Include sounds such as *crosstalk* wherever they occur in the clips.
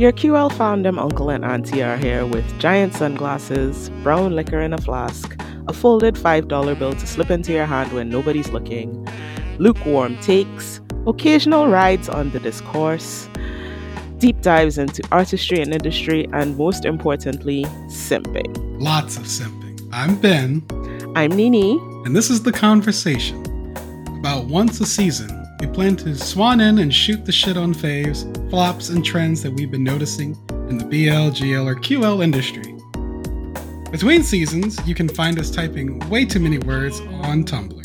Your QL fandom uncle and auntie are here with giant sunglasses, brown liquor in a flask, a folded $5 bill to slip into your hand when nobody's looking, lukewarm takes, occasional rides on the discourse, deep dives into artistry and industry, and most importantly, simping. Lots of simping. I'm Ben. I'm Nini. And this is The Conversation. About once a season, we plan to swan in and shoot the shit on faves, flops, and trends that we've been noticing in the BL, GL, or QL industry. Between seasons, you can find us typing way too many words on Tumblr.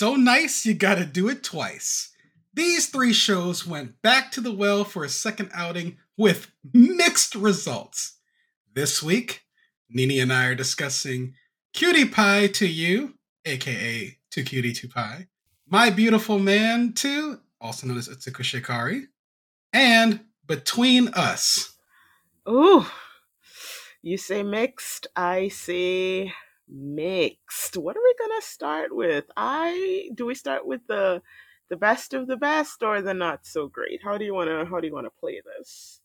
So nice, you gotta do it twice. These three shows went back to the well for a second outing with mixed results. This week, Nini and I are discussing Cutie Pie 2 You, aka To Cutie to Pie, My Beautiful Man 2, also known as Utsukushii Kare, and Between Us. Ooh, you say mixed, I say mixed. What are we gonna start with? I do we start with the the best of the best or the not so great? How do you wanna how do you wanna play this?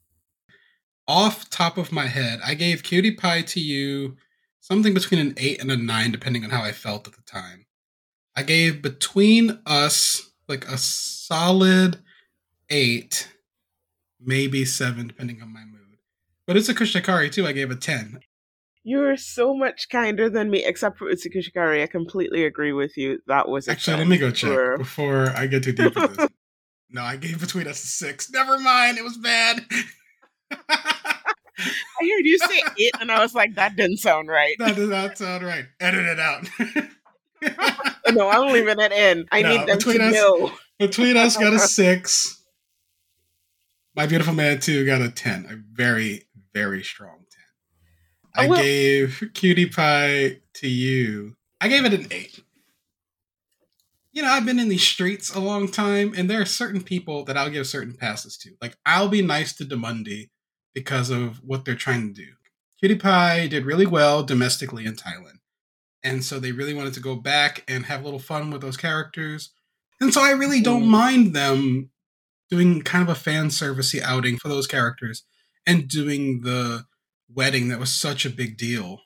Off top of my head, I gave Cutie Pie 2 You something between an eight and a nine, depending on how I felt at the time. I gave Between Us like a solid eight, maybe seven, depending on my mood. But Utsukushii Kare too. I gave a ten. You're so much kinder than me, except for Utsukushii Kare. I completely agree with you. That was Actually, let me go check for- before I get too deep into this. *laughs* No, I gave Between Us a six. Never mind, it was bad. *laughs* I heard you say it, and I was like, that didn't sound right. that does not sound right. Edit it out. *laughs* no, I'm leaving it in. I No, need them between to us- know. Between Us got a six. My Beautiful Man too got a 10. A very, very strong 10. I gave Cutie Pie 2 You. I gave it an 8. You know, I've been in these streets a long time, and there are certain people that I'll give certain passes to. Like, I'll be nice to Demundi because of what they're trying to do. Cutie Pie did really well domestically in Thailand. And so they really wanted to go back and have a little fun with those characters. And so I really don't Mm. mind them doing kind of a fan servicey outing for those characters and doing the wedding that was such a big deal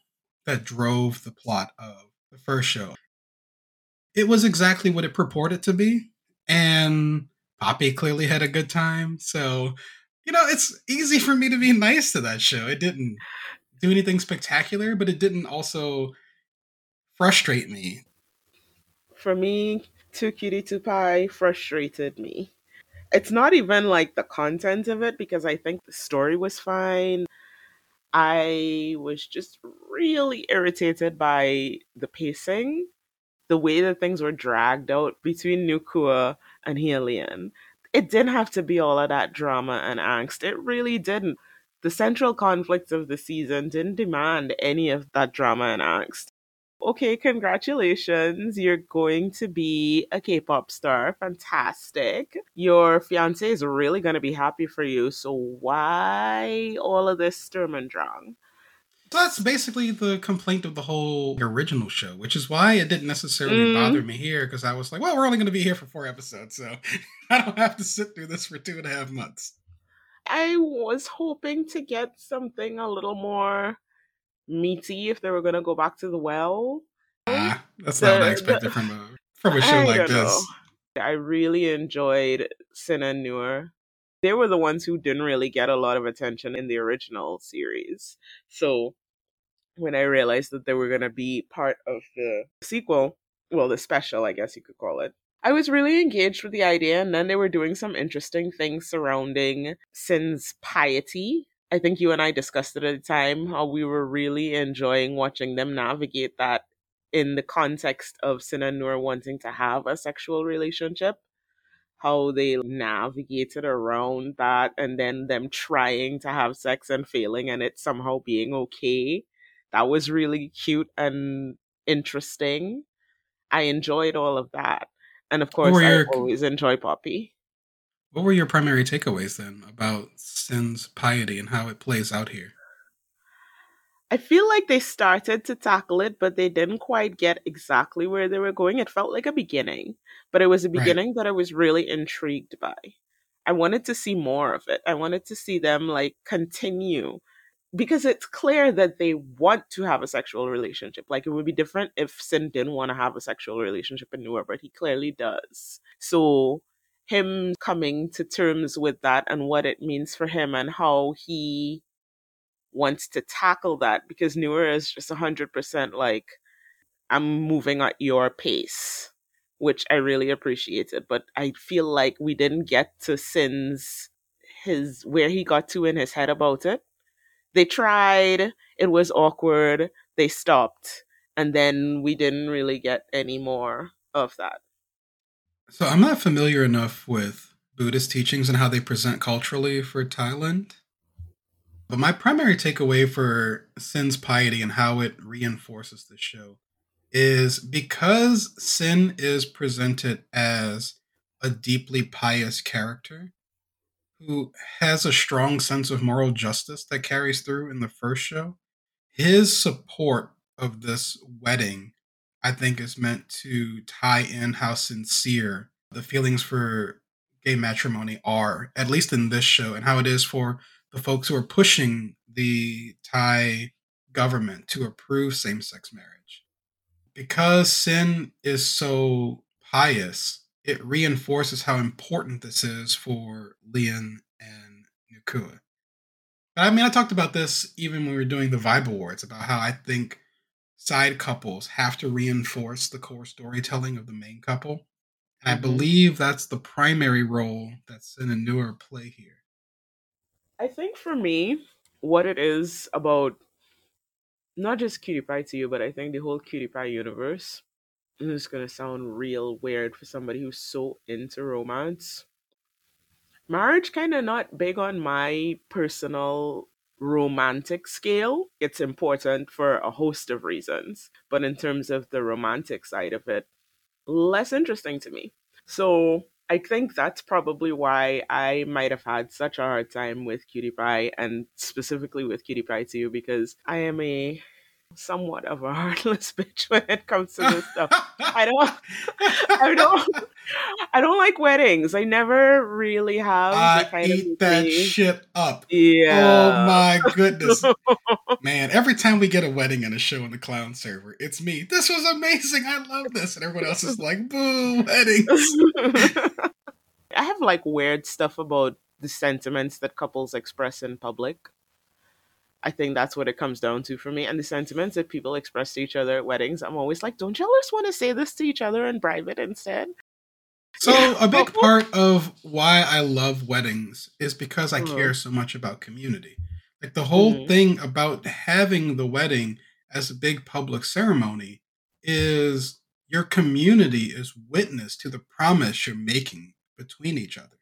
that drove the plot of the first show. It was exactly what it purported to be, and Poppy clearly had a good time. So, you know, it's easy for me to be nice to that show. It didn't do anything spectacular, but it didn't also frustrate me. For me, Too Cutie Too Pie frustrated me. It's not even like the content of it because I think the story was fine. I was just really irritated by the pacing, the way that things were dragged out between Nukua and Helian. It didn't have to be all of that drama and angst. It really didn't. The central conflicts of the season didn't demand any of that drama and angst. Okay, congratulations. You're going to be a K pop star. Fantastic. Your fiance is really going to be happy for you. So, why all of this Sturm and Drang? So that's basically the complaint of the whole original show, which is why it didn't necessarily Mm. bother me here because I was like, well, we're only going to be here for four episodes, so *laughs* I don't have to sit through this for two and a half months. I was hoping to get something a little more meaty if they were going to go back to the well. Ah, that's not what I expected the- from a from a show I like this. know. I really enjoyed Sin and Noor. They were the ones who didn't really get a lot of attention in the original series. So when I realized that they were going to be part of the sequel, well, the special, I guess you could call it, I was really engaged with the idea. And then they were doing some interesting things surrounding Sin's piety. I think you and I discussed it at the time how we were really enjoying watching them navigate that in the context of Sin and Noor wanting to have a sexual relationship, how they navigated around that, and then them trying to have sex and failing, and it somehow being okay. That was really cute and interesting. I enjoyed all of that. And of course, were I always enjoy Poppy. What were your primary takeaways then about Sin's piety and how it plays out here? I feel like they started to tackle it, but they didn't quite get exactly where they were going. It felt like a beginning, but it was a Right. beginning that I was really intrigued by. I wanted to see more of it. I wanted to see them like continue because it's clear that they want to have a sexual relationship. Like it would be different if Sin didn't want to have a sexual relationship in Noor, but he clearly does. So him coming to terms with that and what it means for him and how he wants to tackle that because Noor is just 100% like, I'm moving at your pace, which I really appreciated. But I feel like we didn't get to Sin's, his, where he got to in his head about it. They tried, it was awkward, they stopped, and then we didn't really get any more of that. So I'm not familiar enough with Buddhist teachings and how they present culturally for Thailand. But my primary takeaway for Sin's piety and how it reinforces the show is because Sin is presented as a deeply pious character who has a strong sense of moral justice that carries through in the first show. His support of this wedding, I think, is meant to tie in how sincere the feelings for gay matrimony are, at least in this show, and how it is for the folks who are pushing the Thai government to approve same sex marriage. Because Sin is so pious, it reinforces how important this is for Lian and Nukua. But I mean, I talked about this even when we were doing the Vibe Awards about how I think side couples have to reinforce the core storytelling of the main couple. And I Mhm. believe that's the primary role that Sin and Noor play here. I think for me, what it is about not just Cutie Pie 2 You, but I think the whole Cutie Pie universe. This is gonna sound real weird for somebody who's so into romance. Marriage kind of not big on my personal romantic scale. It's important for a host of reasons, but in terms of the romantic side of it, less interesting to me. So I think that's probably why I might have had such a hard time with Cutie Pie and specifically with Cutie Pie 2 because I am a somewhat of a *laughs* heartless bitch when it comes to this stuff. I *laughs* don't *laughs* I don't I don't like weddings. I never really have I kind of eat that shit up. Oh yeah. Oh my goodness. Man, every time we get a wedding and a show in the clown server, it's me. This was amazing. I love this. And everyone else is like, boo, weddings. I have like weird stuff about the sentiments that couples express in public. I think that's what it comes down to for me. And the sentiments that people express to each other at weddings, I'm always like, don't y'all just want to say this to each other in private instead? So, a big part of why I love weddings is because I Mhm. care so much about community. Like, the whole Mhm. thing about having the wedding as a big public ceremony is your community is witness to the promise you're making between each other.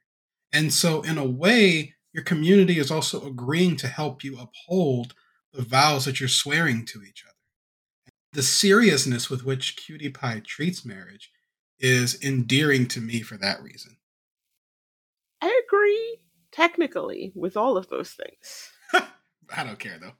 And so, in a way, your community is also agreeing to help you uphold the vows that you're swearing to each other. The seriousness with which Cutie Pie treats marriage is endearing to me for that reason. I agree technically with all of those things. *laughs* I don't care though.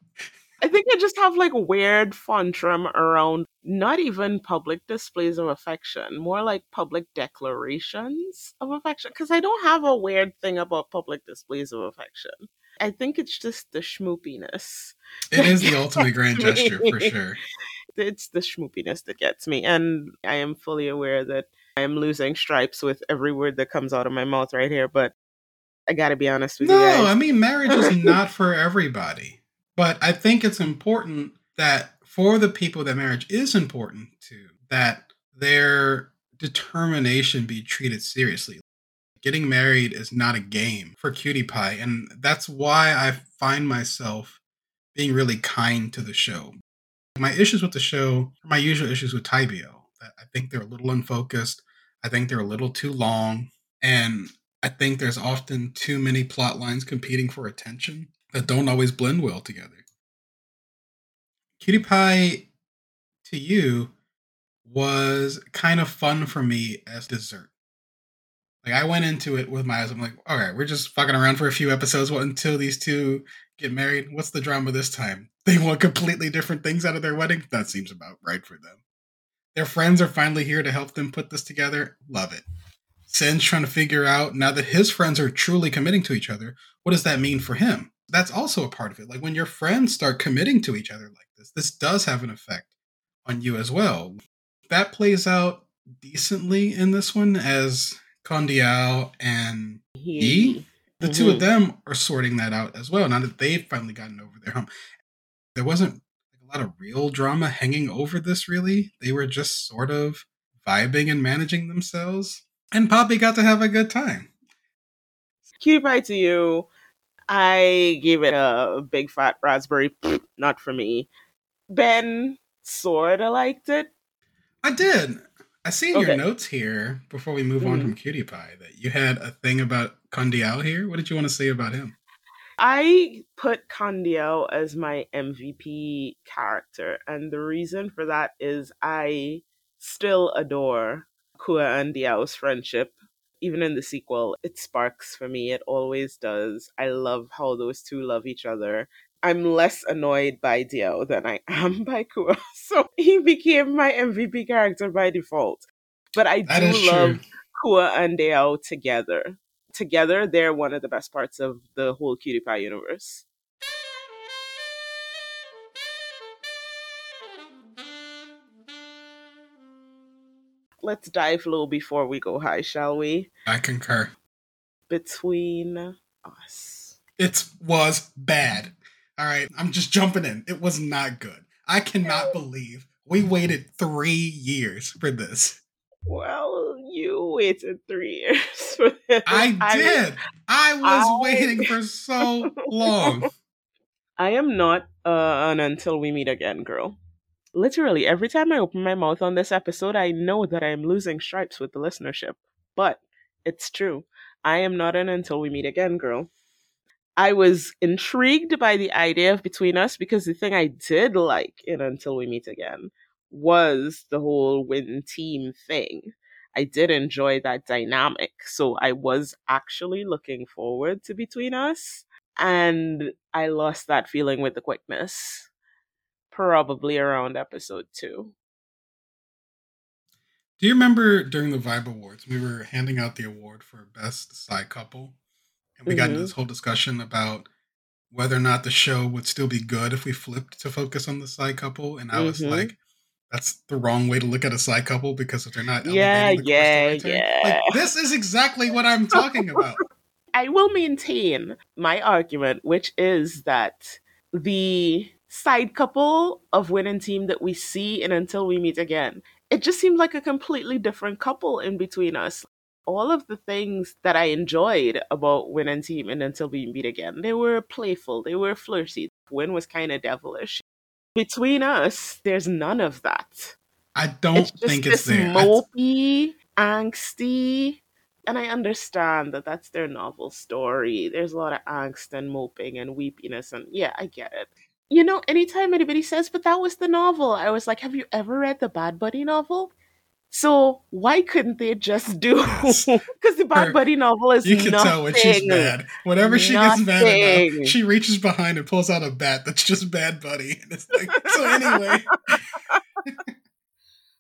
I think I just have like weird funtrum around not even public displays of affection, more like public declarations of affection. Because I don't have a weird thing about public displays of affection. I think it's just the schmoopiness. It is the ultimate grand gesture for sure. It's the schmoopiness that gets me. And I am fully aware that I am losing stripes with every word that comes out of my mouth right here. But I gotta be honest with you No. I mean marriage is not *laughs* for everybody. But I think it's important that for the people that marriage is important to, that their determination be treated seriously. Getting married is not a game for Cutie Pie, and that's why I find myself being really kind to the show. My issues with the show are my usual issues with Tybio. I think they're a little unfocused. I think they're a little too long. And I think there's often too many plot lines competing for attention that don't always blend well together. Cutie Pie 2 You was kind of fun for me as dessert. Like I went into it with my eyes. I'm like, all right, we're just fucking around for a few episodes until these two get married. What's the drama this time? *laughs* They want completely different things out of their wedding. That seems about right for them. Their friends are finally here to help them put this together. Love it. Sin's trying to figure out now that his friends are truly committing to each other, what does that mean for him? That's also a part of it. Like when your friends start committing to each other like this, this does have an effect on you as well. That plays out decently in this one as Condial and he. The mm-hmm. two of mm-hmm. them are sorting that out as well. Now that they've finally gotten over their hump, there wasn't a lot of real drama hanging over this. Really, they were just sort of vibing and managing themselves, and Poppy got to have a good time. Cutie Pie 2 You. I gave it a big fat raspberry. Not for me. Ben sorta liked it. I did. I see in okay. your notes here before we move mm. on from mm-hmm. Cutie Pie that you had a thing about Condial here. What did you want to say about him? I put Condial as my MVP character, and the reason for that is I still adore Kua and Diao's friendship. Even in the sequel, it sparks for me. It always does. I love how those two love each other. I'm less annoyed by Dio than I *laughs* am by Kua. *laughs* So he became my MVP character by default. But I that do love true. Kua and Dio together. Together, they're one of the best parts of the whole Cutie Pie universe. Let's dive low before we go high, shall we? I concur. Between us. It was bad. All right, I'm just jumping in. It was not good. I cannot believe we waited three years for this. Well, you waited three years *laughs* for this. I did. I, I was I... waiting for *laughs* so long. I am not uh, an until we meet again girl. Literally, every time I open my mouth on this episode, I know that I am losing stripes with the listenership. But it's true. I am not an until we meet again girl. I was intrigued by the idea of Between Us because the thing I did like in Until We Meet Again was the whole win team thing. I did enjoy that dynamic. So I was actually looking forward to Between Us. And I lost that feeling with the quickness, probably around episode two. Do you remember during the Vibe Awards, we were handing out the award for Best Side Couple? and we mm-hmm. got into mm-hmm. this whole discussion about whether or not the show would still be good if we flipped to focus on the side couple. And I was mm-hmm. like, that's the wrong way to look at a side couple because if they're not yeah yeah yeah like, this is exactly what i'm talking about *laughs* i will maintain my argument which is that the side couple of win and team that we see in until we meet again it just seemed like a completely different couple in between us all of the things that I enjoyed about Win and Team and Until We Meet Again. They were playful, they were flirty. Win was kind of devilish. Between us, there's none of that. I don't it's think it's there. Mopey, angsty, and I understand that that's their novel story. There's a lot of angst and moping and weepiness, and yeah, I get it. You know, anytime anybody says, but that was the novel, I was like, have you ever read the Bad Buddy novel? So why couldn't they just do? Because *laughs* the Bad Buddy novel is you can nothing, tell when she's mad. Whenever she nothing. gets mad enough, she reaches behind and pulls out a bat that's just Bad Buddy. *laughs* And it's like so. Anyway, *laughs*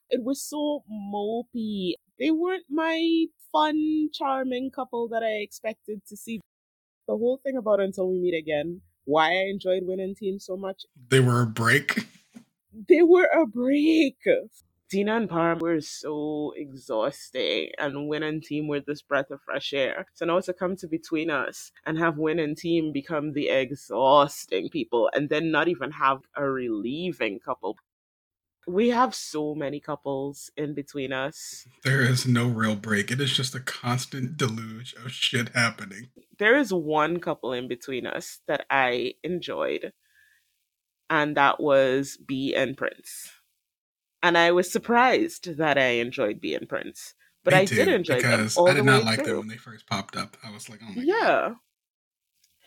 it was so mopey. They weren't my fun, charming couple that I expected to see. The whole thing about Until We Meet Again, why I enjoyed winning and Team so much. They were a break. They were a break Dina and Parm were so exhausting, and Win and Team were this breath of fresh air. So now to come to between us and have Win and Team become the exhausting people, and then not even have a relieving couple. We have so many couples in between us. There is no real break. It is just a constant deluge of shit happening. There is one couple in between us that I enjoyed, and that was B and Prince and I was surprised that I enjoyed B and Prince. But Me I too, did enjoy because them. I did not like through. them when they first popped up. I was like, oh my yeah.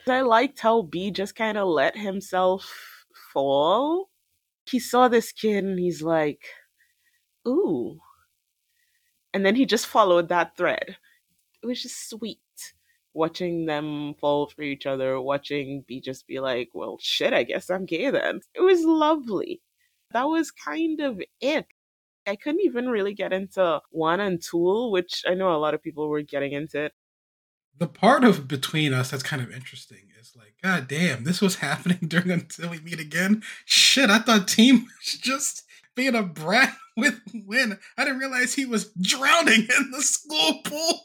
God. I liked how B just kind of let himself fall. He saw this kid and he's like, ooh. And then he just followed that thread. it was just sweet watching them fall for each other, watching B just be like, well, shit, I guess I'm gay then. It was lovely. That was kind of it. I couldn't even really get into one and Tool, which I know a lot of people were getting into. The part of between us that's kind of interesting is like, God damn, this was *laughs* happening during until we meet again. Shit, I thought Team *laughs* was just being a brat *laughs* with Win. I didn't realize he was drowning in the school pool.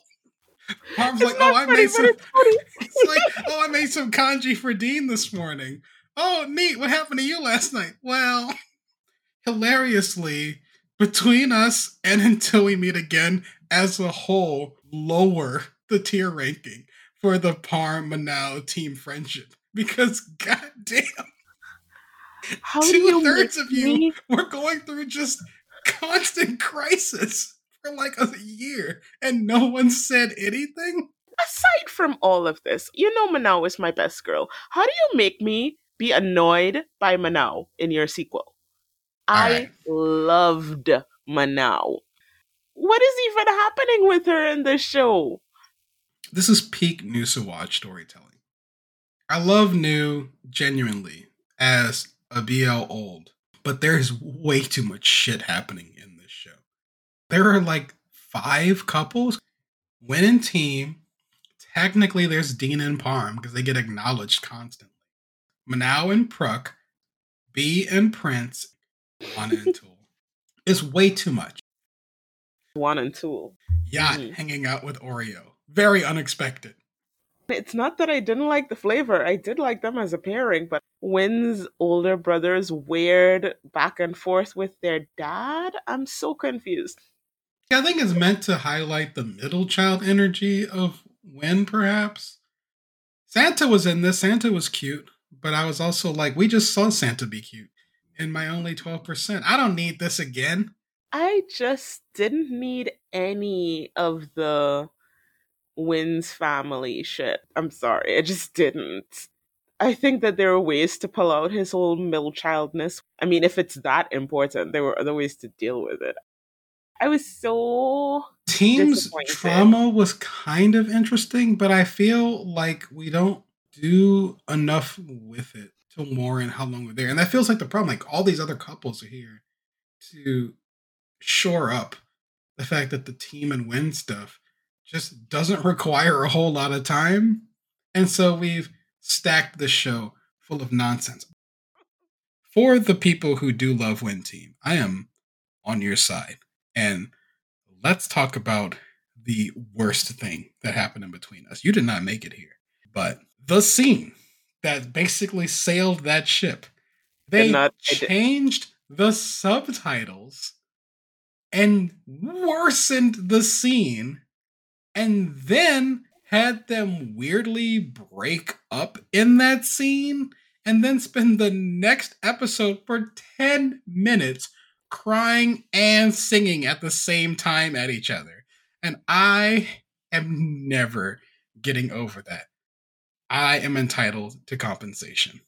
Mom's like, oh, I made some. It's like, oh, I made some congee for Dean this morning. Oh, neat. What happened to you last night? Well, hilariously, between us and until we meet again, as a whole, lower the tier ranking for the Parm Manao team friendship because goddamn, How two thirds of you me? were going through just constant crisis for like a year and no one said anything. Aside from all of this, you know Manao is my best girl. How do you make me be annoyed by Manao in your sequel? I right. loved Manao. What is even happening with her in the show? This is peak New Siwaj storytelling. I love New genuinely as a BL old, but there's way too much shit happening in this show. There are like five couples. Win and team. Technically, there's Dean and Parm because they get acknowledged constantly. Manao and Pruk, B and Prince, one and *laughs* Tool. It's way too much. One and Tool. Yacht mm-hmm. hanging out with Oreo. Very unexpected. It's not that I didn't like the flavor. I did like them as a pairing, but Win's older brother's weird back and forth with their dad, I'm so confused. Yeah, I think it's meant to highlight the middle child energy of Win, perhaps. Santa was in this. Santa was cute, but I was also like, we just saw Santa be cute in my only 12%. I don't need this again. I just didn't need any of the Win's family shit. I'm sorry, I just didn't. I think that there are ways to pull out his whole middle childness. I mean, if it's that important, there were other ways to deal with it. I was so team's trauma was kind of interesting, but I feel like we don't do enough with it to warrant how long we're there. And that feels like the problem. Like all these other couples are here to shore up the fact that the team and win stuff just doesn't require a whole lot of time. And so we've stacked the show full of nonsense. For the people who do love Win Team, I am on your side. And let's talk about the worst thing that happened in between us. You did not make it here, but the scene that basically sailed that ship, they not, changed the subtitles and worsened the scene and then had them weirdly break up in that scene and then spend the next episode for 10 minutes crying and singing at the same time at each other. And I am never getting over that. I am entitled to compensation.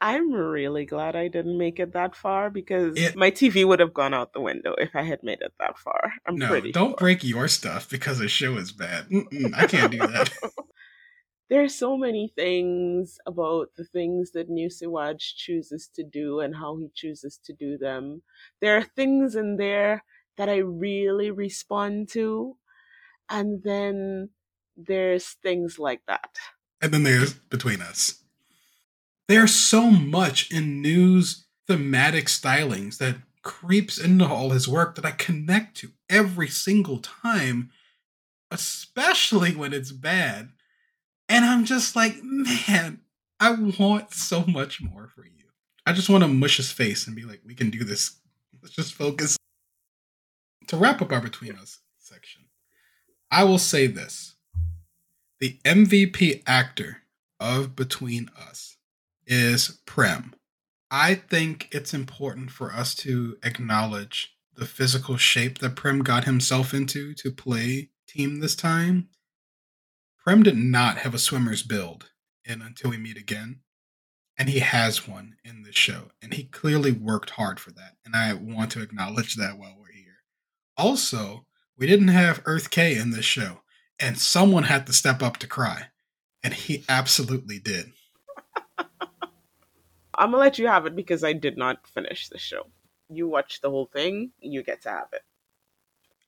I'm really glad I didn't make it that far because it, my TV would have gone out the window if I had made it that far. I'm no, pretty. Don't sure. break your stuff because the show is bad. Mm-mm, I can't do that. *laughs* There's so many things about the things that New Siwaj chooses to do and how he chooses to do them. There are things in there that I really respond to, and then there's things like that. And then there's between us. There's so much in New's thematic stylings that creeps into all his work that I connect to every single time, especially when it's bad. And I'm just like, man, I want so much more for you. I just want to mush his face and be like, we can do this. Let's just focus. To wrap up our Between Us section, I will say this the MVP actor of Between Us is Prem. I think it's important for us to acknowledge the physical shape that Prem got himself into to play team this time. Prem did not have a swimmer's build in Until We Meet Again, and he has one in this show, and he clearly worked hard for that, and I want to acknowledge that while we're here. Also, we didn't have Earth K in this show, and someone had to step up to cry. And he absolutely did. *laughs* I'm gonna let you have it because I did not finish the show. You watch the whole thing, you get to have it.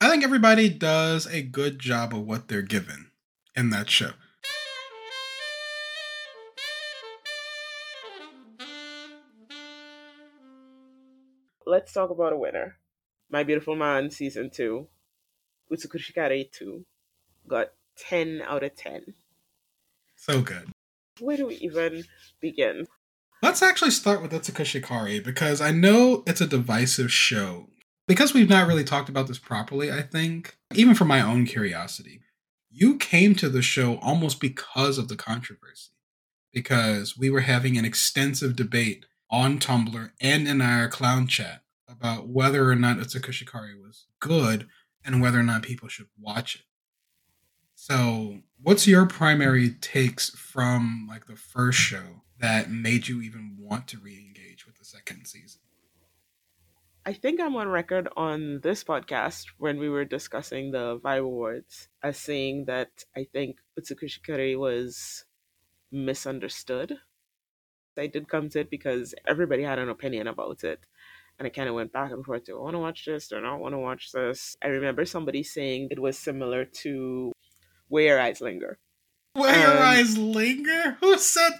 I think everybody does a good job of what they're given in that show. Let's talk about a winner. My Beautiful Man season two, Utsukushikare 2, got 10 out of 10. So good. Where do we even begin? Let's actually start with Utsukushikare because I know it's a divisive show. Because we've not really talked about this properly, I think, even for my own curiosity, you came to the show almost because of the controversy. Because we were having an extensive debate on Tumblr and in our clown chat about whether or not Utsukushikare was good and whether or not people should watch it. So, what's your primary takes from like the first show that made you even want to re-engage with the second season? I think I'm on record on this podcast when we were discussing the Vibe Awards as saying that I think Utsukushikare was misunderstood. I did come to it because everybody had an opinion about it. And I kind of went back and forth to, I want to watch this, I not want to watch this. I remember somebody saying it was similar to Where Your Eyes Linger. Where Your Eyes Linger? Who said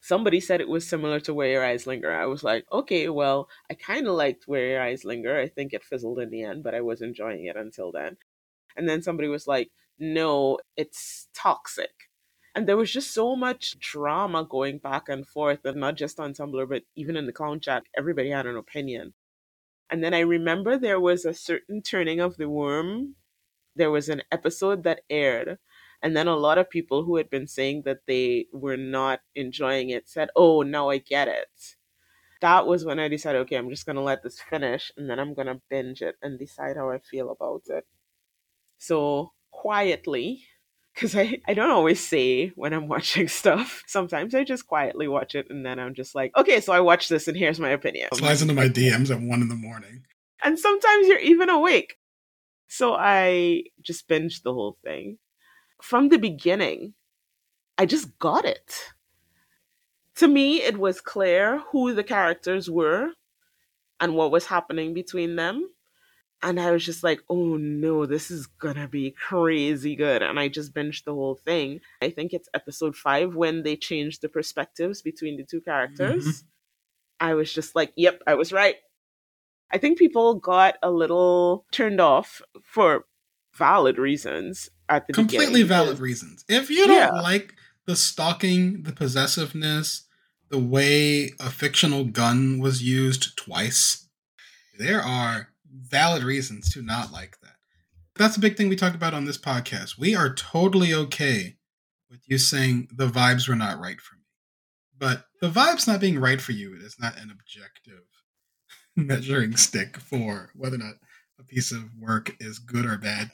somebody said it was similar to Where Your Eyes Linger. I was like, okay, well, I kind of liked Where Your Eyes Linger. I think it fizzled in the end, but I was enjoying it until then. And then somebody was like, no, it's toxic. And there was just so much drama going back and forth, and not just on Tumblr, but even in the clown chat, everybody had an opinion. And then I remember there was a certain turning of the worm. There was an episode that aired and then a lot of people who had been saying that they were not enjoying it said, Oh, now I get it. That was when I decided, okay, I'm just going to let this finish and then I'm going to binge it and decide how I feel about it. So, quietly, because I, I don't always say when I'm *laughs* watching stuff. Sometimes I just quietly watch it and then I'm just like, okay, so I watched this and here's my opinion. Slides into my DMs at one in the morning. And sometimes you're even awake. So I just binged the whole thing from the beginning, I just got it. To me, it was clear who the characters were and what was happening between them. And I was just like, oh no, this is gonna be crazy good. And I just binged the whole thing. I think it's episode five when they changed the perspectives between the two characters. Mm-hmm. I was just like, yep, I was right. I think people got a little turned off for valid reasons at the completely valid reasons. If you don't yeah. like the stalking, the possessiveness, the way a fictional gun was used twice, there are valid reasons to not like that. That's a big thing we talked about on this podcast. We are totally okay with you saying the vibes were not right for me. But the vibes not being right for you is not an objective *laughs* measuring stick for whether or not a piece of work is good or bad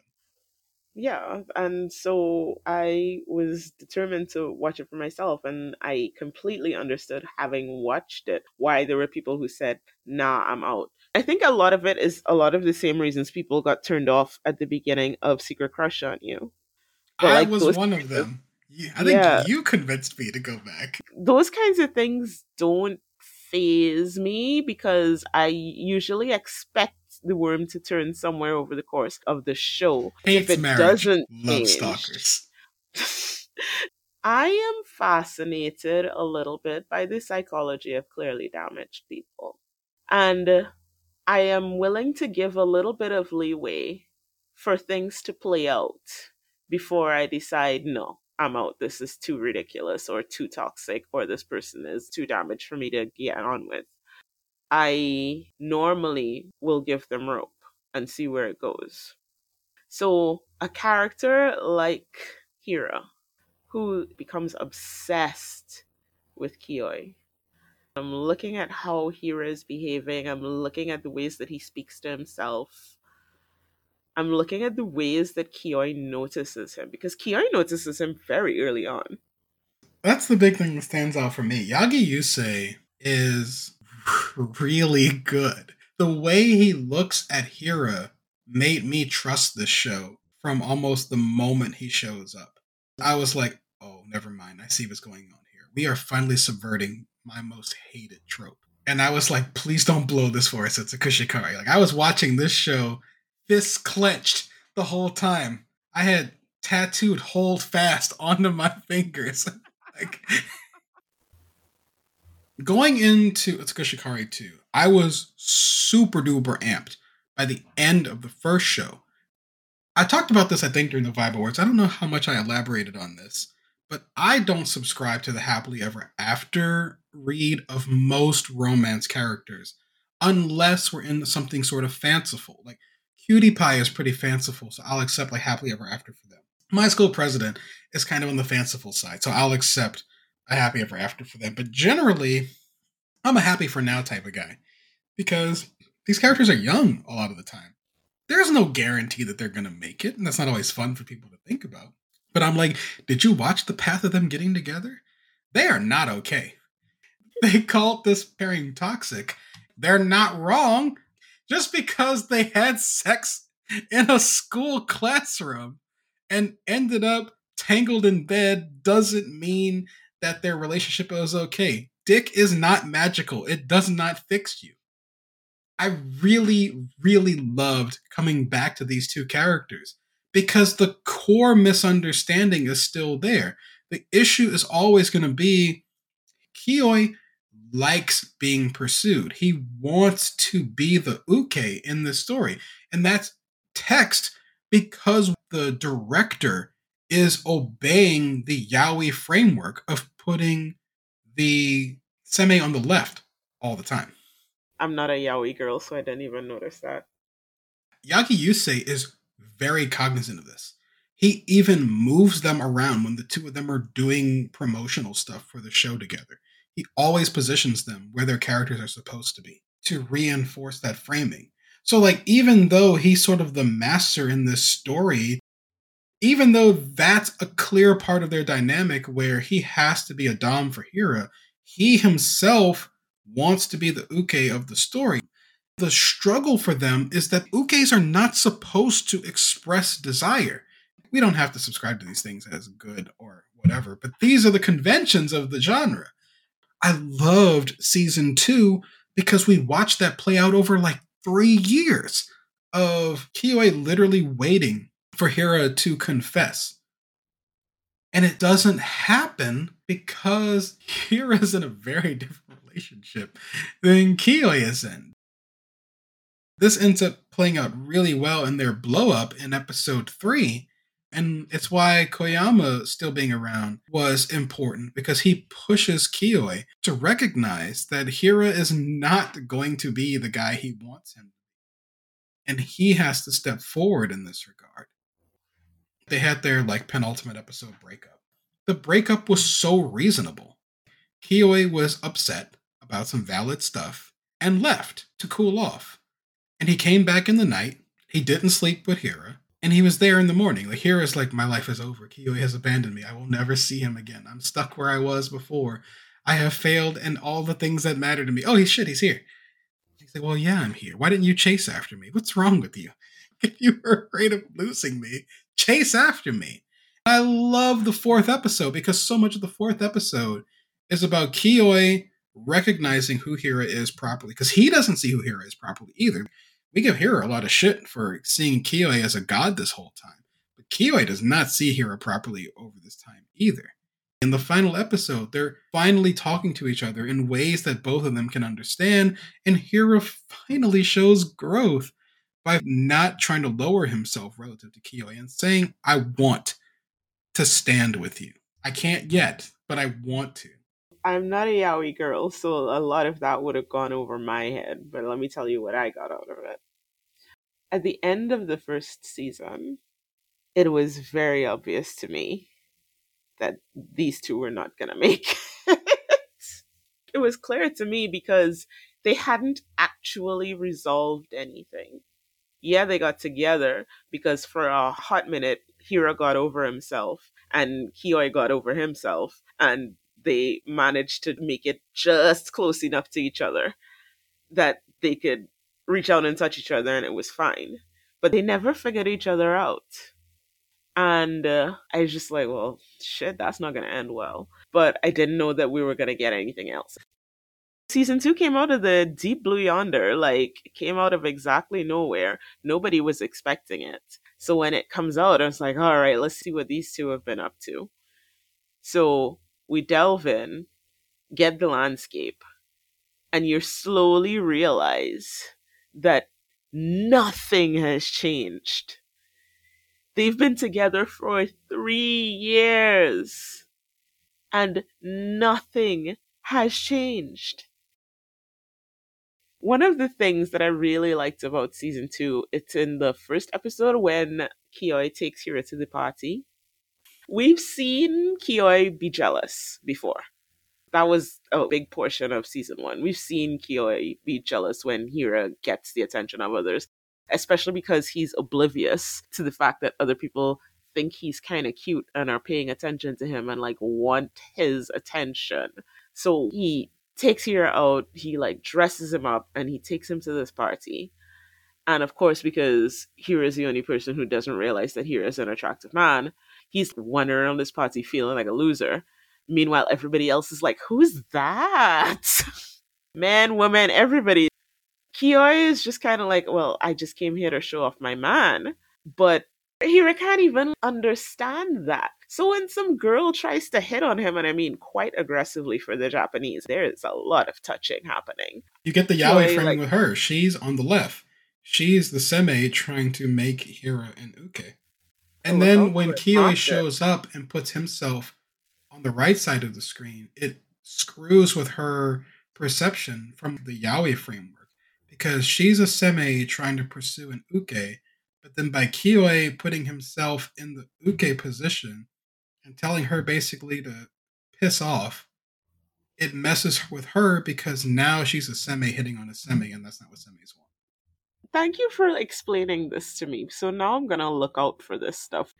yeah and so i was determined to watch it for myself and i completely understood having watched it why there were people who said nah i'm out. I think a lot of it is a lot of the same reasons people got turned off at the beginning of secret crush on you. But i like was one of them. I think yeah. you convinced me to go back. Those kinds of things don't phase me because i usually expect the worm to turn somewhere over the course of the show. Hates if it marriage, doesn't love change, stalkers. I am fascinated a little bit by the psychology of clearly damaged people. And I am willing to give a little bit of leeway for things to play out before I decide, no, I'm out. This is too ridiculous or too toxic, or this person is too damaged for me to get on with. I normally will give them rope and see where it goes. So, a character like Hira, who becomes obsessed with Kiyoi. I'm looking at how Hira is behaving. I'm looking at the ways that he speaks to himself. I'm looking at the ways that Kiyoi notices him because Kiyoi notices him very early on. That's the big thing that stands out for me. Yagi Yusei is *laughs* really good. The way he looks at Hira made me trust this show from almost the moment he shows up. I was like, oh, never mind. I see what's going on here. We are finally subverting my most hated trope. And I was like, please don't blow this for us. Utsukushii Kare. Like I was watching this show, fists clenched the whole time. I had tattooed hold fast *laughs* onto my fingers. *laughs* like going into Utsukushii Kare 2, I was super duper amped by the end of the first show. I talked about this, I think, during the Vibe Awards. I don't know how much I elaborated on this, but I don't subscribe to the happily ever after read of most romance characters unless we're in something sort of fanciful. Like Cutie Pie is pretty fanciful, so I'll accept like happily ever after for them. My school president is kind of on the fanciful side, so I'll accept a happy ever after for them. But generally, I'm a happy for now type of guy because these characters are young a lot of the time. There's no guarantee that they're going to make it, and that's not always fun for people to think about. But I'm like, did you watch the path of them getting together? They are not okay. *laughs* They called this pairing toxic. They're not wrong. Just because they had sex in a school classroom and ended up tangled in bed doesn't mean that their relationship is okay. Dick is not magical, it does not fix you. I really, really loved coming back to these two characters because the core misunderstanding is still there. The issue is always going to be Kiyoi likes being pursued. He wants to be the uke in this story. And that's text because the director is obeying the yaoi framework of putting the seme on the left all the time. I'm not a yaoi girl, so I didn't even notice that. Yagi Yusei is very cognizant of this. He even moves them around when the two of them are doing promotional stuff for the show together. He always positions them where their characters are supposed to be to reinforce that framing. So, like, even though he's sort of the master in this story, even though that's a clear part of their dynamic where he has to be a Dom for Hira, he himself wants to be the uke of the story. The struggle for them is that ukes are not supposed to express desire. We don't have to subscribe to these things as good or whatever, but these are the conventions of the genre. I loved season two because we watched that play out over like three years of Kiyoi literally waiting for Hira to confess. And it doesn't happen because Hira is in a very different relationship than Kiyoi is in. This ends up playing out really well in their blow up in episode three. And it's why Koyama still being around was important because he pushes Kiyoi to recognize that Hira is not going to be the guy he wants him to be. And he has to step forward in this regard. They had their like penultimate episode breakup. The breakup was so reasonable. Kiyoi was upset about some valid stuff and left to cool off. And he came back in the night. He didn't sleep with Hira. And he was there in the morning. Like Hira's like, my life is over. Kiyoi has abandoned me. I will never see him again. I'm stuck where I was before. I have failed in all the things that matter to me. Oh, he's shit, he's here. He's like, Well, yeah, I'm here. Why didn't you chase after me? What's wrong with you? If *laughs* you were afraid of losing me, chase after me. I love the fourth episode because so much of the fourth episode is about Kiyoi recognizing who Hira is properly because he doesn't see who Hira is properly either. We give Hira a lot of shit for seeing Kiyoi as a god this whole time, but Kiyoi does not see Hira properly over this time either. In the final episode, they're finally talking to each other in ways that both of them can understand, and Hira finally shows growth by not trying to lower himself relative to Kiyoi and saying, I want to stand with you. I can't yet, but I want to. I'm not a yaoi girl, so a lot of that would have gone over my head, but let me tell you what I got out of it. At the end of the first season, it was very obvious to me that these two were not going to make *laughs* it. It was clear to me because they hadn't actually resolved anything yeah, they got together because for a hot minute, Hira got over himself and Kiyoi got over himself, and they managed to make it just close enough to each other that they could reach out and touch each other and it was fine. But they never figured each other out. And uh, I was just like, well, shit, that's not going to end well. But I didn't know that we were going to get anything else. Season two came out of the deep blue yonder, like, came out of exactly nowhere. Nobody was expecting it. So when it comes out, I was like, all right, let's see what these two have been up to. So we delve in, get the landscape, and you slowly realize that nothing has changed. They've been together for three years, and nothing has changed. One of the things that I really liked about season two, it's in the first episode when Kiyoi takes Hira to the party. We've seen Kiyoi be jealous before. That was a big portion of season one. We've seen Kiyoi be jealous when Hira gets the attention of others, especially because he's oblivious to the fact that other people think he's kind of cute and are paying attention to him and like want his attention. So he takes Hira out, he like dresses him up, and he takes him to this party. And of course, because Hira is the only person who doesn't realize that Hira is an attractive man, he's wandering around this party feeling like a loser. Meanwhile, everybody else is like, who's that? *laughs* man, woman, everybody. Kiyoi is just kind of like, well, I just came here to show off my man. But Hira can't even understand that. So when some girl tries to hit on him, and I mean quite aggressively for the Japanese, there is a lot of touching happening. You get the yaoi framing like, with her. She's on the left. She's the seme trying to make Hira and Uke. And oh, then oh, when Kiyoi shows up and puts himself on the right side of the screen, it screws with her perception from the yaoi framework because she's a seme trying to pursue an uke, but then by Kiyoi putting himself in the uke position and telling her basically to piss off, it messes with her because now she's a seme hitting on a seme, and that's not what semes want. Thank you for explaining this to me. So now I'm gonna look out for this stuff.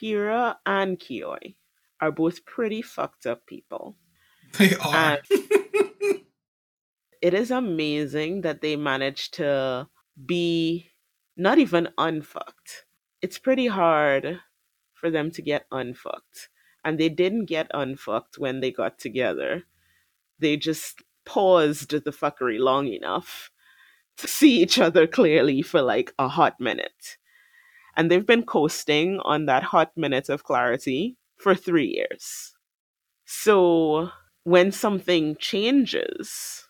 Hira and Kiyoi are both pretty fucked up people. *laughs* They are. *laughs* it is amazing that they managed to be not even unfucked. It's pretty hard for them to get unfucked. And they didn't get unfucked when they got together. They just paused the fuckery long enough to see each other clearly for like a hot minute. And they've been coasting on that hot minute of clarity for three years. So when something changes,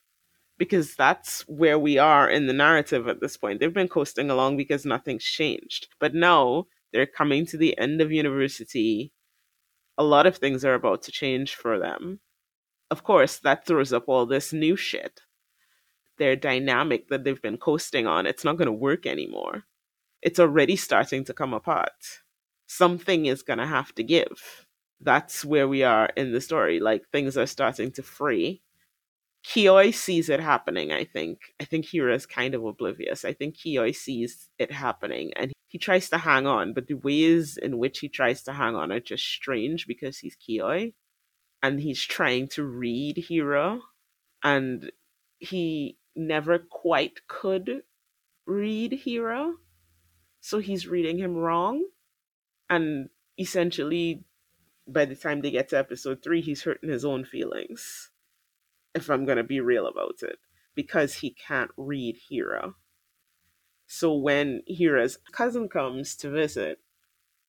because that's where we are in the narrative at this point, they've been coasting along because nothing's changed. But now they're coming to the end of university. A lot of things are about to change for them. Of course, that throws up all this new shit. Their dynamic that they've been coasting on, it's not going to work anymore it's already starting to come apart. Something is going to have to give. That's where we are in the story. Like things are starting to fray. Kiyoi sees it happening, I think. I think Hira is kind of oblivious. I think Kiyoi sees it happening and he tries to hang on, but the ways in which he tries to hang on are just strange because he's Kiyoi and he's trying to read Hira and he never quite could read Hira so he's reading him wrong. And essentially, by the time they get to episode three, he's hurting his own feelings. If I'm going to be real about it, because he can't read Hira. So when Hira's cousin comes to visit,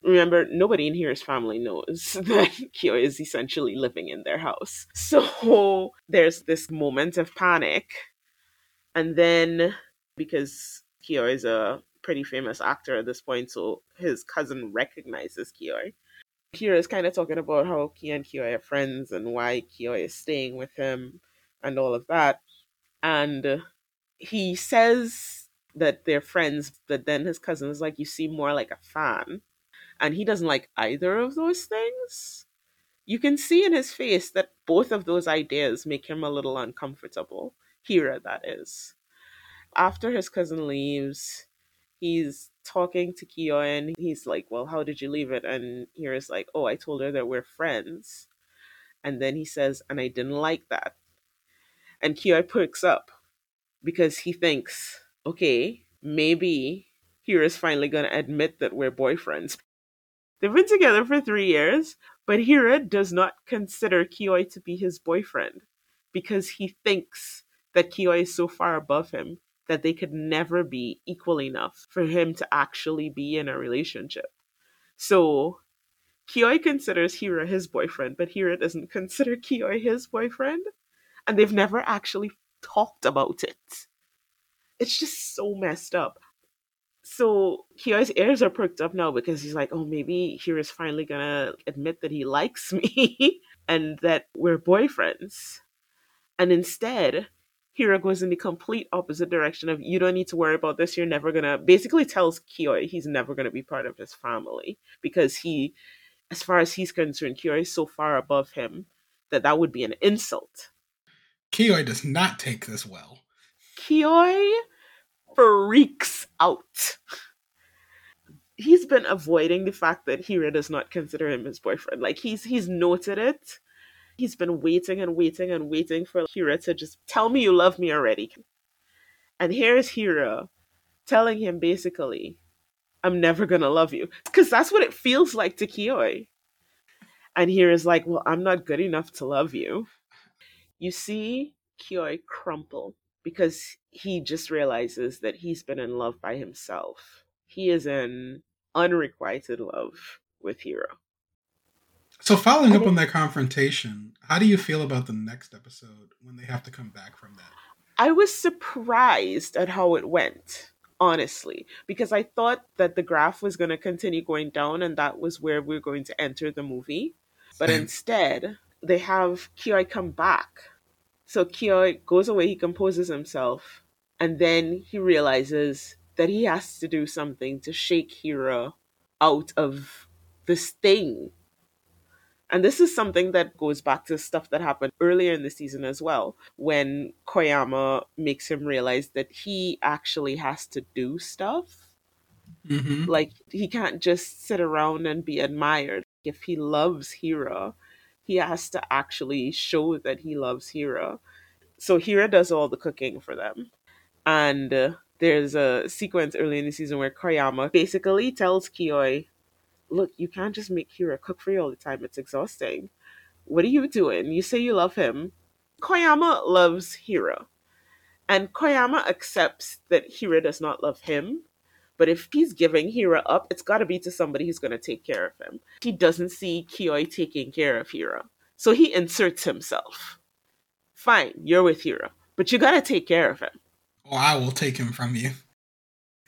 remember, nobody in Hira's family knows *laughs* that Kyo is essentially living in their house. So *laughs* there's this moment of panic. And then, because Kyo is a pretty famous actor at this point, so his cousin recognizes Kiyoi. Hira is kind of talking about how Kia and Kiyoi are friends and why Kiyoi is staying with him and all of that. And he says that they're friends, but then his cousin is like, You seem more like a fan. And he doesn't like either of those things. You can see in his face that both of those ideas make him a little uncomfortable. Hira, that is. After his cousin leaves, he's talking to Kiyoi and he's like, Well, how did you leave it? And Hira's like, Oh, I told her that we're friends. And then he says, And I didn't like that. And Kiyoi perks up because he thinks, Okay, maybe Hira's finally gonna admit that we're boyfriends. They've been together for three years, but Hira does not consider Kiyoi to be his boyfriend because he thinks that Kiyoi is so far above him that they could never be equal enough for him to actually be in a relationship. So Kiyoi considers Hira his boyfriend, but Hira doesn't consider Kiyoi his boyfriend. And they've never actually talked about it. It's just so messed up. So Kiyoi's ears are perked up now because he's like, oh, maybe Hira's finally gonna admit that he likes *laughs* me and that we're boyfriends. And instead, Hira goes in the complete opposite direction of you don't need to worry about this. You're never gonna basically tells Kiyoi he's never gonna be part of his family because he, as far as he's concerned, Kiyoi is so far above him that that would be an insult. Kiyoi does not take this well. Kiyoi freaks out. He's been avoiding the fact that Hira does not consider him his boyfriend. Like he's he's noted it He's been waiting and waiting and waiting for Hira to just tell me you love me already. And here's Hira telling him basically, I'm never gonna love you. Because that's what it feels like to Kiyoi. And Hira's like, Well, I'm not good enough to love you. You see Kiyoi crumple because he just realizes that he's been in love by himself. He is in unrequited love with Hira. So, following up on that confrontation, how do you feel about the next episode when they have to come back from that? I was surprised at how it went, honestly, because I thought that the graph was going to continue going down and that was where we are going to enter the movie. But instead, they have Kiyoi come back. So Kiyoi goes away, he composes himself, and then he realizes that he has to do something to shake Hira out of this thing and this is something that goes back to stuff that happened earlier in the season as well, when Koyama makes him realize that he actually has to do stuff. Mm-hmm. Like, he can't just sit around and be admired. If he loves Hira, he has to actually show that he loves Hira. So, Hira does all the cooking for them. And uh, there's a sequence early in the season where Koyama basically tells Kiyoi, look, you can't just make Hira cook for you all the time. It's exhausting. What are you doing? You say you love him. Koyama loves Hira. And Koyama accepts that Hira does not love him. But if he's giving Hira up, it's got to be to somebody who's going to take care of him. He doesn't see Kiyoi taking care of Hira. So he inserts himself. Fine, you're with Hira, but you got to take care of him. Or I will take him from you.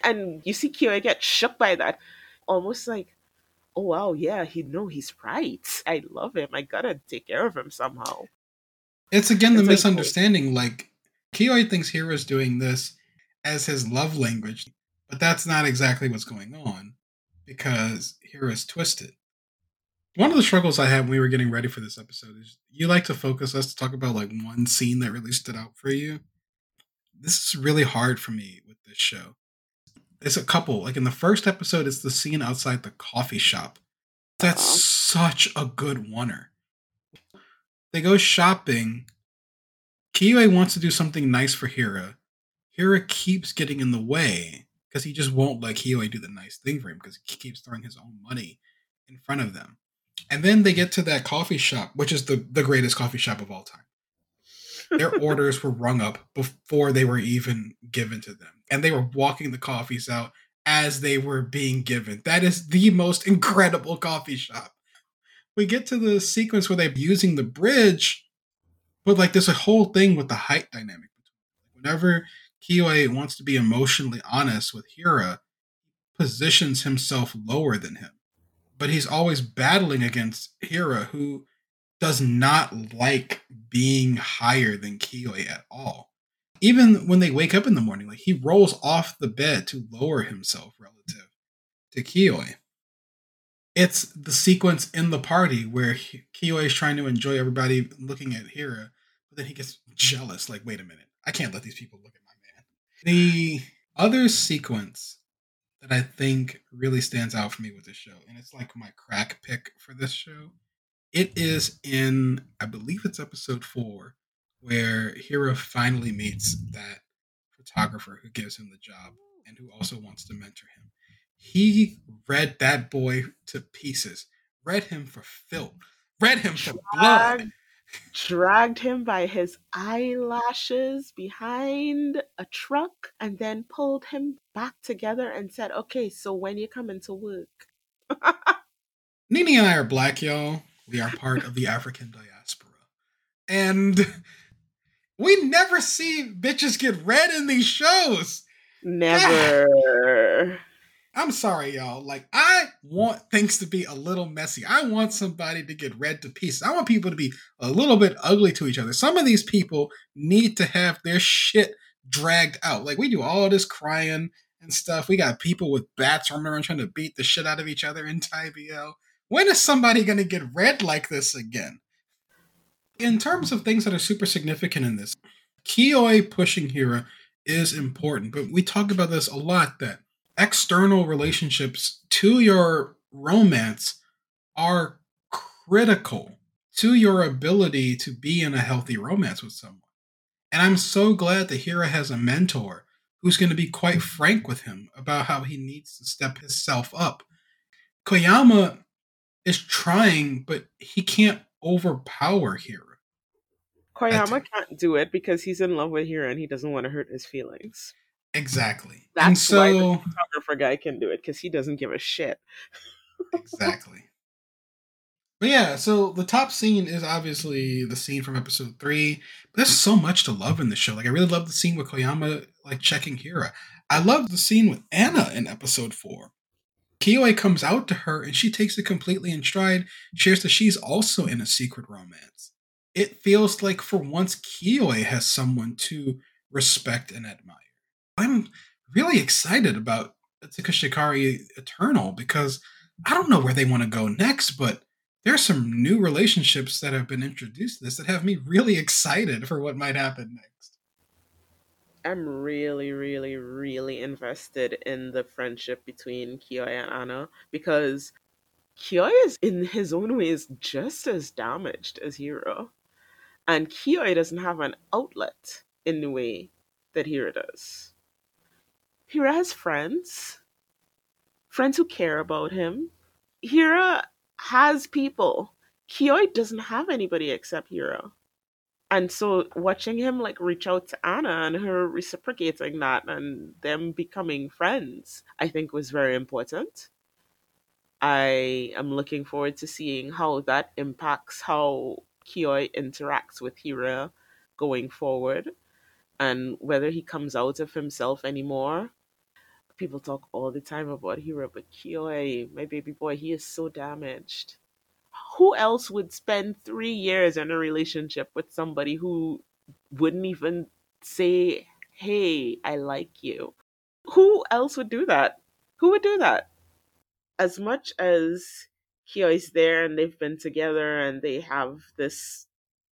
And you see Kiyoi get shook by that. Almost like, oh wow, yeah, he no, he's right. I love him. I gotta take care of him somehow. It's again the it's oh. misunderstanding. Like, like Kiyoi thinks Hira's doing this as his love language, but that's not exactly what's going on because Hira's twisted. One of the struggles I had when we were getting ready for this episode is you like to focus us to talk about like one scene that really stood out for you. This is really hard for me with this show it's a couple. Like in the first episode, it's the scene outside the coffee shop. That's such a good oneer. They go shopping. Kiyoi wants to do something nice for Hira. Hira keeps getting in the way because he just won't let Kiyoi do the nice thing for him because he keeps throwing his own money in front of them. And then they get to that coffee shop, which is the, the greatest coffee shop of all time. Their *laughs* orders were rung up before they were even given to them and they were walking the coffees out as they were being given. That is the most incredible coffee shop. We get to the sequence where they're using the bridge, but like there's a whole thing with the height dynamic. Whenever Kiyoi wants to be emotionally honest with Hira, positions himself lower than him. But he's always battling against Hira, who does not like being higher than Kiyoi at all even when they wake up in the morning, like he rolls off the bed to lower himself relative to Kiyoi. It's the sequence in the party where Kiyoi is trying to enjoy everybody looking at Hira, but then he gets jealous. Like, wait a minute, I can't let these people look at. The other sequence that I think really stands out for me with this show, and it's like my crack pick for this show. It is in, I believe it's episode four, where Hira finally meets that photographer who gives him the job and who also wants to mentor him. He read that boy to pieces, read him for filth, read him for blood. Dragged him by his eyelashes behind a truck and then pulled him back together and said, Okay, so when you coming to work? *laughs* Nini and I are black, y'all. We are part of the African diaspora. And we never see bitches get red in these shows. Never. I'm sorry, y'all. Like, I want things to be a little messy. I want somebody to get red to pieces. I want people to be a little bit ugly to each other. Some of these people need to have their shit dragged out. Like, we do all this crying and stuff. We got people with bats running around trying to beat the shit out of each other in TBL. When is somebody going to get red like this again? In terms of things that are super significant in this, Kiyoi pushing Hira is important, but we talk about this a lot that external relationships to your romance are critical to your ability to be in a healthy romance with someone. And I'm so glad that Hira has a mentor who's going to be quite frank with him about how he needs to step himself up. Koyama is trying, but he can't overpower Hira. Koyama can't do it because he's in love with Hira and he doesn't want to hurt his feelings. Exactly. That's and so, why the photographer guy can do it because he doesn't give a shit. exactly. *laughs* But yeah, so the top scene is obviously the scene from episode three. But there's so much to love in the show. Like I really love the scene with Koyama like checking Hira. I love the scene with Anna in episode four. Kiyoi comes out to her and she takes it completely in stride, shares that she's also in a secret romance. It feels like for once Kiyoi has someone to respect and admire. I'm really excited about Utsukushii Kare Eternal because I don't know where they want to go next, but there's some new relationships that have been introduced to this that have me really excited for what might happen next. I'm really, really, really invested in the friendship between Kiyoi and Anna because Kiyoi is, in his own ways, just as damaged as Hira. And Kiyoi doesn't have an outlet in the way that Hira does. Hira has friends, friends who care about him. Hira has people. Kiyoi doesn't have anybody except Hira. And so watching him like reach out to Anna and her reciprocating that and them becoming friends, I think was very important. I am looking forward to seeing how that impacts how Kiyoi interacts with Hira going forward and whether he comes out of himself anymore people talk all the time about Hira, but Kiyoi, my baby boy, he is so damaged. Who else would spend three years in a relationship with somebody who wouldn't even say, Hey, I like you? Who else would do that? Who would do that? As much as Kiyoi's there and they've been together and they have this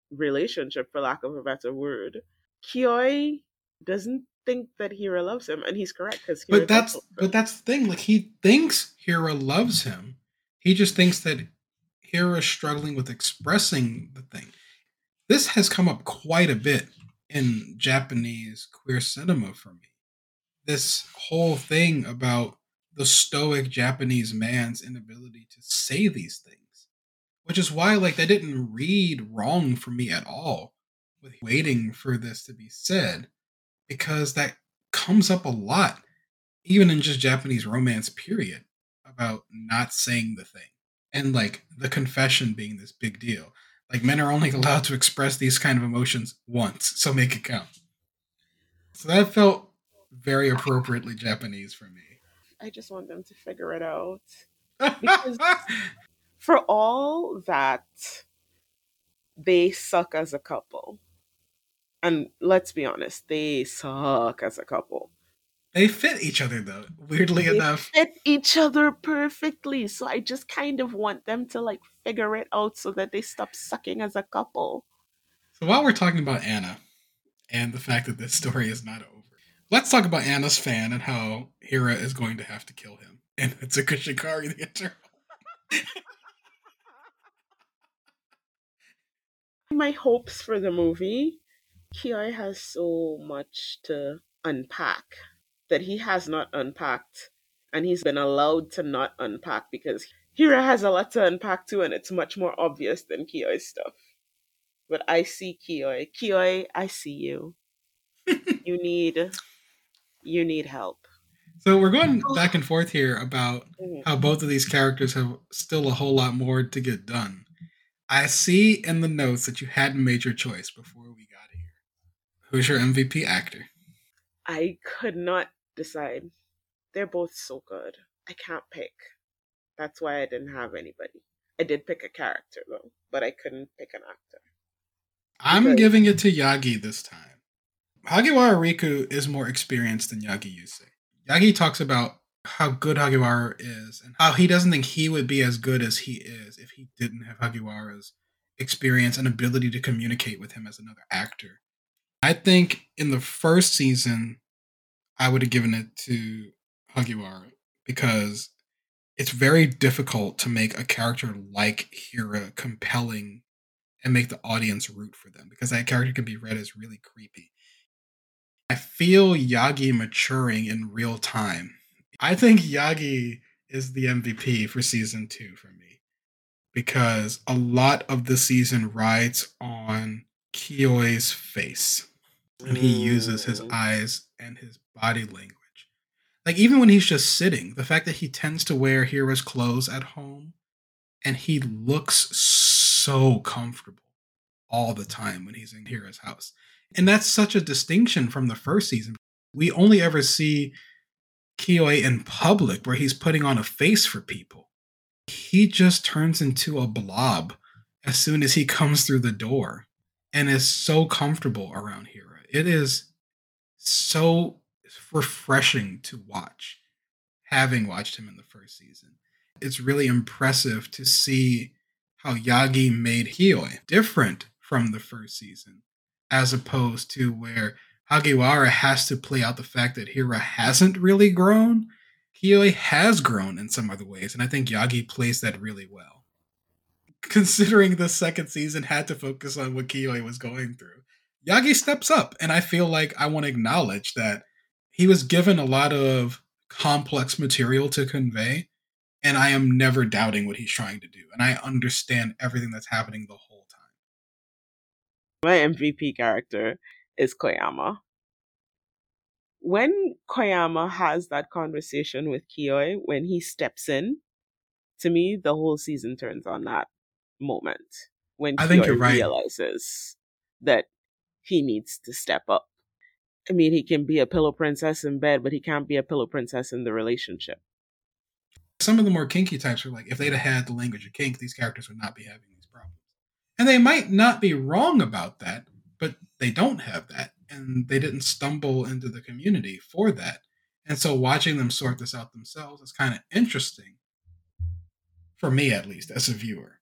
relationship, for lack of a better word, Kiyoi doesn't think that Hira loves him, and he's correct because. But that's but that's the thing. Like he thinks Hira loves him. He just thinks that Hira is struggling with expressing the thing. This has come up quite a bit in Japanese queer cinema for me. This whole thing about the stoic Japanese man's inability to say these things, which is why like that didn't read wrong for me at all with waiting for this to be said because that comes up a lot, even in just Japanese romance, period, about not saying the thing. And like the confession being this big deal. Like men are only *laughs* allowed to express these kind of emotions once, so make it count. So that felt very appropriately Japanese for me. I just want them to figure it out. Because *laughs* for all that they suck as a couple, and let's be honest, they suck as a couple. They fit each other though, weirdly they enough. Fit each other perfectly. So I just kind of want them to like figure it out so that they stop sucking as a couple. So while we're talking about Anna and the fact that this story is not over, let's talk about Anna's fan and how Hira is going to have to kill him. And it's Utsukushii Kare the Eternal. *laughs* My hopes for the movie Kiyoi has so much to unpack that he has not unpacked and he's been allowed to not unpack because Hira has a lot to unpack too and it's much more obvious than Kiyoi's stuff. But I see Kiyoi. Kiyoi, I see you. *laughs* you need you need help. So we're going back and forth here about mm-hmm. how both of these characters have still a whole lot more to get done. I see in the notes that you hadn't made your choice before we got. Who's your MVP actor? I could not decide. They're both so good. I can't pick. That's why I didn't have anybody. I did pick a character though, but I couldn't pick an actor. I'm because... giving it to Yagi this time. Hagiwara Riku is more experienced than Yagi Yusei. Yagi talks about how good Hagiwara is and how he doesn't think he would be as good as he is if he didn't have Hagiwara's experience and ability to communicate with him as another actor. I think in the first season, I would have given it to Hagiwara because it's very difficult to make a character like Hira compelling and make the audience root for them because that character can be read as really creepy. I feel Yagi maturing in real time. I think Yagi is the MVP for season two for me because a lot of the season rides on Kiyoi's face and he uses his eyes and his body language. Like even when he's just sitting, the fact that he tends to wear Hira's clothes at home and he looks so comfortable all the time when he's in Hira's house. And that's such a distinction from the first season. We only ever see Kiyoi in public where he's putting on a face for people. He just turns into a blob as soon as he comes through the door and is so comfortable around Hira. It is so refreshing to watch, having watched him in the first season. It's really impressive to see how Yagi made Kiyoi different from the first season as opposed to where Hagiwara has to play out the fact that Hira hasn't really grown. Kiyoi has grown in some other ways, and I think Yagi plays that really well. *laughs* Considering the second season had to focus on what Kiyoi was going through, Yagi steps up, and I feel like I want to acknowledge that he was given a lot of complex material to convey, and I am never doubting what he's trying to do, and I understand everything that's happening the whole time. my MVP character is Koyama. When Koyama has that conversation with Kiyoi, when he steps in, to me, the whole season turns on that moment when I think Kiyoi right. realizes that he needs to step up. I mean, he can be a pillow princess in bed, but he can't be a pillow princess in the relationship. Some of the more kinky types are like, if they'd have had the language of kink, these characters would not be having these problems. and they might not be wrong about that, but they don't have that. And they didn't stumble into the community for that. And so watching them sort this out themselves is kind of interesting. For me, at least, as a viewer.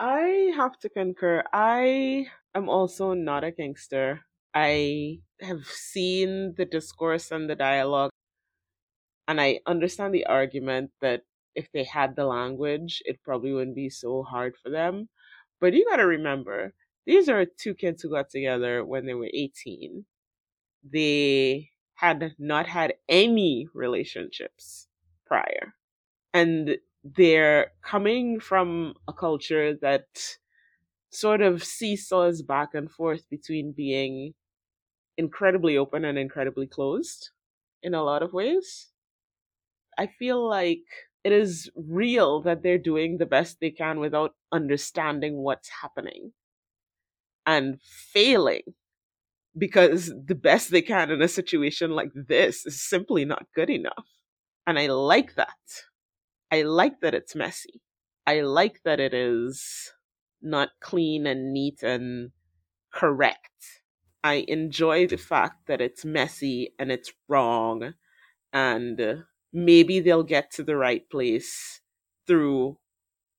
I have to concur. I am also not a kinkster. I have seen the discourse and the dialogue, and I understand the argument that if they had the language, it probably wouldn't be so hard for them. But you got to remember, these are two kids who got together when they were 18. They had not had any relationships prior. And they're coming from a culture that sort of seesaws back and forth between being incredibly open and incredibly closed in a lot of ways. I feel like it is real that they're doing the best they can without understanding what's happening and failing because the best they can in a situation like this is simply not good enough. And I like that. I like that it's messy. I like that it is not clean and neat and correct. I enjoy the fact that it's messy and it's wrong and maybe they'll get to the right place through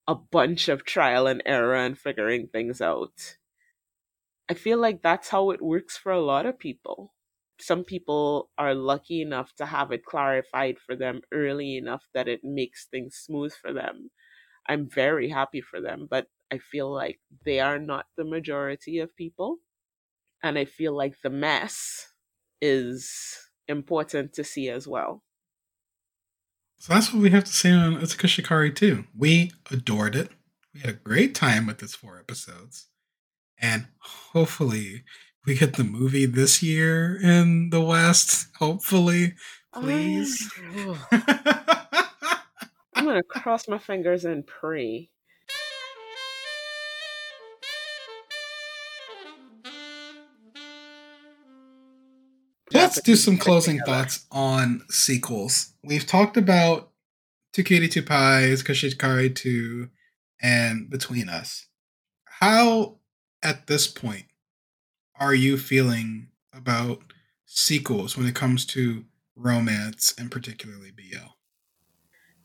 a bunch of trial and error and figuring things out. I feel like that's how it works for a lot of people. Some people are lucky enough to have it clarified for them early enough that it makes things smooth for them. I'm very happy for them, but I feel like they are not the majority of people. And I feel like the mess is important to see as well. So that's what we have to say on Utsukushii Kare too. We adored it. We had a great time with its four episodes. And hopefully we get the movie this year in the West. Hopefully. Please. Oh. *laughs* I'm gonna cross my fingers and pray. Let's do some closing thoughts on sequels. We've talked about Tokyo Two Pies, Kashikari 2, and Between Us. How, at this point, are you feeling about sequels when it comes to romance and particularly BL?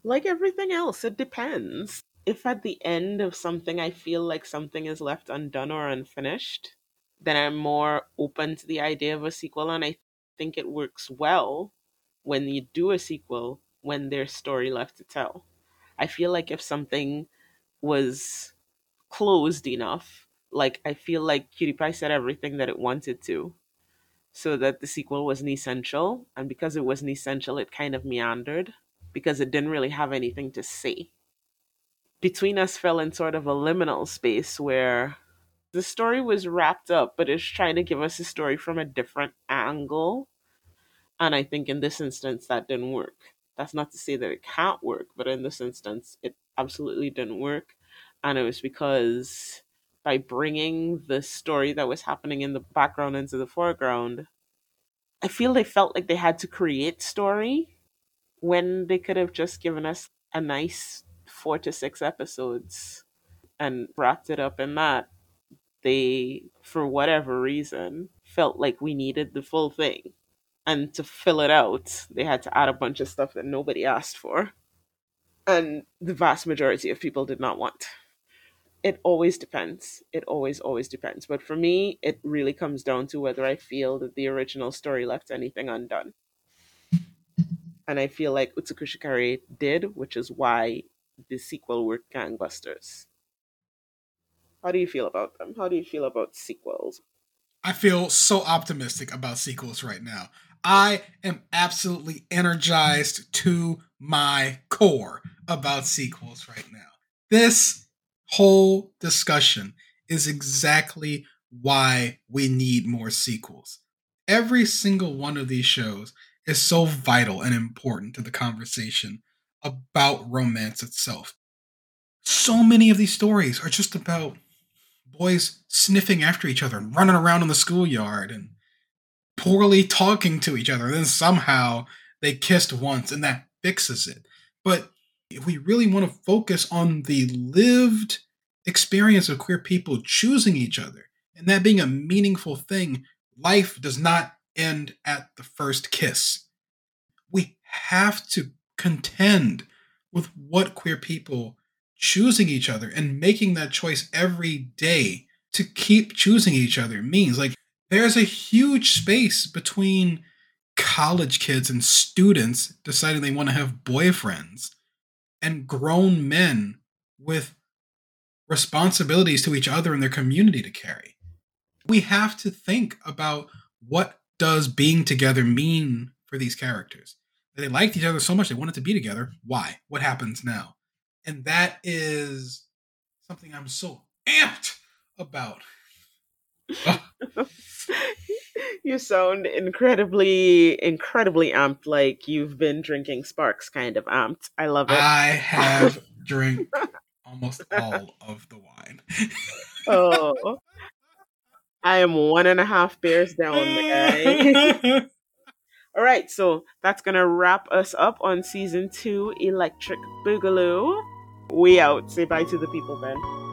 Like everything else, it depends. If at the end of something I feel like something is left undone or unfinished, then I'm more open to the idea of a sequel and I think it works well when you do a sequel when there's story left to tell. I feel like if something was closed enough, like I feel like Cutie Pie said everything that it wanted to, so that the sequel wasn't essential, and because it wasn't essential, it kind of meandered because it didn't really have anything to say. Between Us fell in sort of a liminal space where the story was wrapped up, but it's trying to give us a story from a different angle. And I think in this instance, that didn't work. That's not to say that it can't work, but in this instance, it absolutely didn't work. And it was because by bringing the story that was happening in the background into the foreground, I feel they felt like they had to create story when they could have just given us a nice four to six episodes and wrapped it up in that they, for whatever reason, felt like we needed the full thing. And to fill it out, they had to add a bunch of stuff that nobody asked for. And the vast majority of people did not want. It always depends. It always, always depends. But for me, it really comes down to whether I feel that the original story left anything undone. And I feel like Utsukushii Kare did, which is why the sequel worked gangbusters. How do you feel about them? How do you feel about sequels? I feel so optimistic about sequels right now. I am absolutely energized to my core about sequels right now. This whole discussion is exactly why we need more sequels. Every single one of these shows is so vital and important to the conversation about romance itself. So many of these stories are just about boys sniffing after each other and running around in the schoolyard and poorly talking to each other. And then somehow they kissed once and that fixes it. But if we really want to focus on the lived experience of queer people choosing each other and that being a meaningful thing, life does not end at the first kiss. We have to contend with what queer people choosing each other and making that choice every day to keep choosing each other means. Like, there's a huge space between college kids and students deciding they want to have boyfriends and grown men with responsibilities to each other and their community to carry. We have to think about what does being together mean for these characters. They liked each other so much they wanted to be together. Why? What happens now? And that is something I'm so amped about. *laughs* *laughs* you sound incredibly, incredibly amped, like you've been drinking Sparks kind of amped. I love it. I have *laughs* drank almost all of the wine. *laughs* oh. I am one and a half beers down. *laughs* All right, so that's gonna wrap us up on season two, Electric Boogaloo. We out. Say bye to the people, Ben.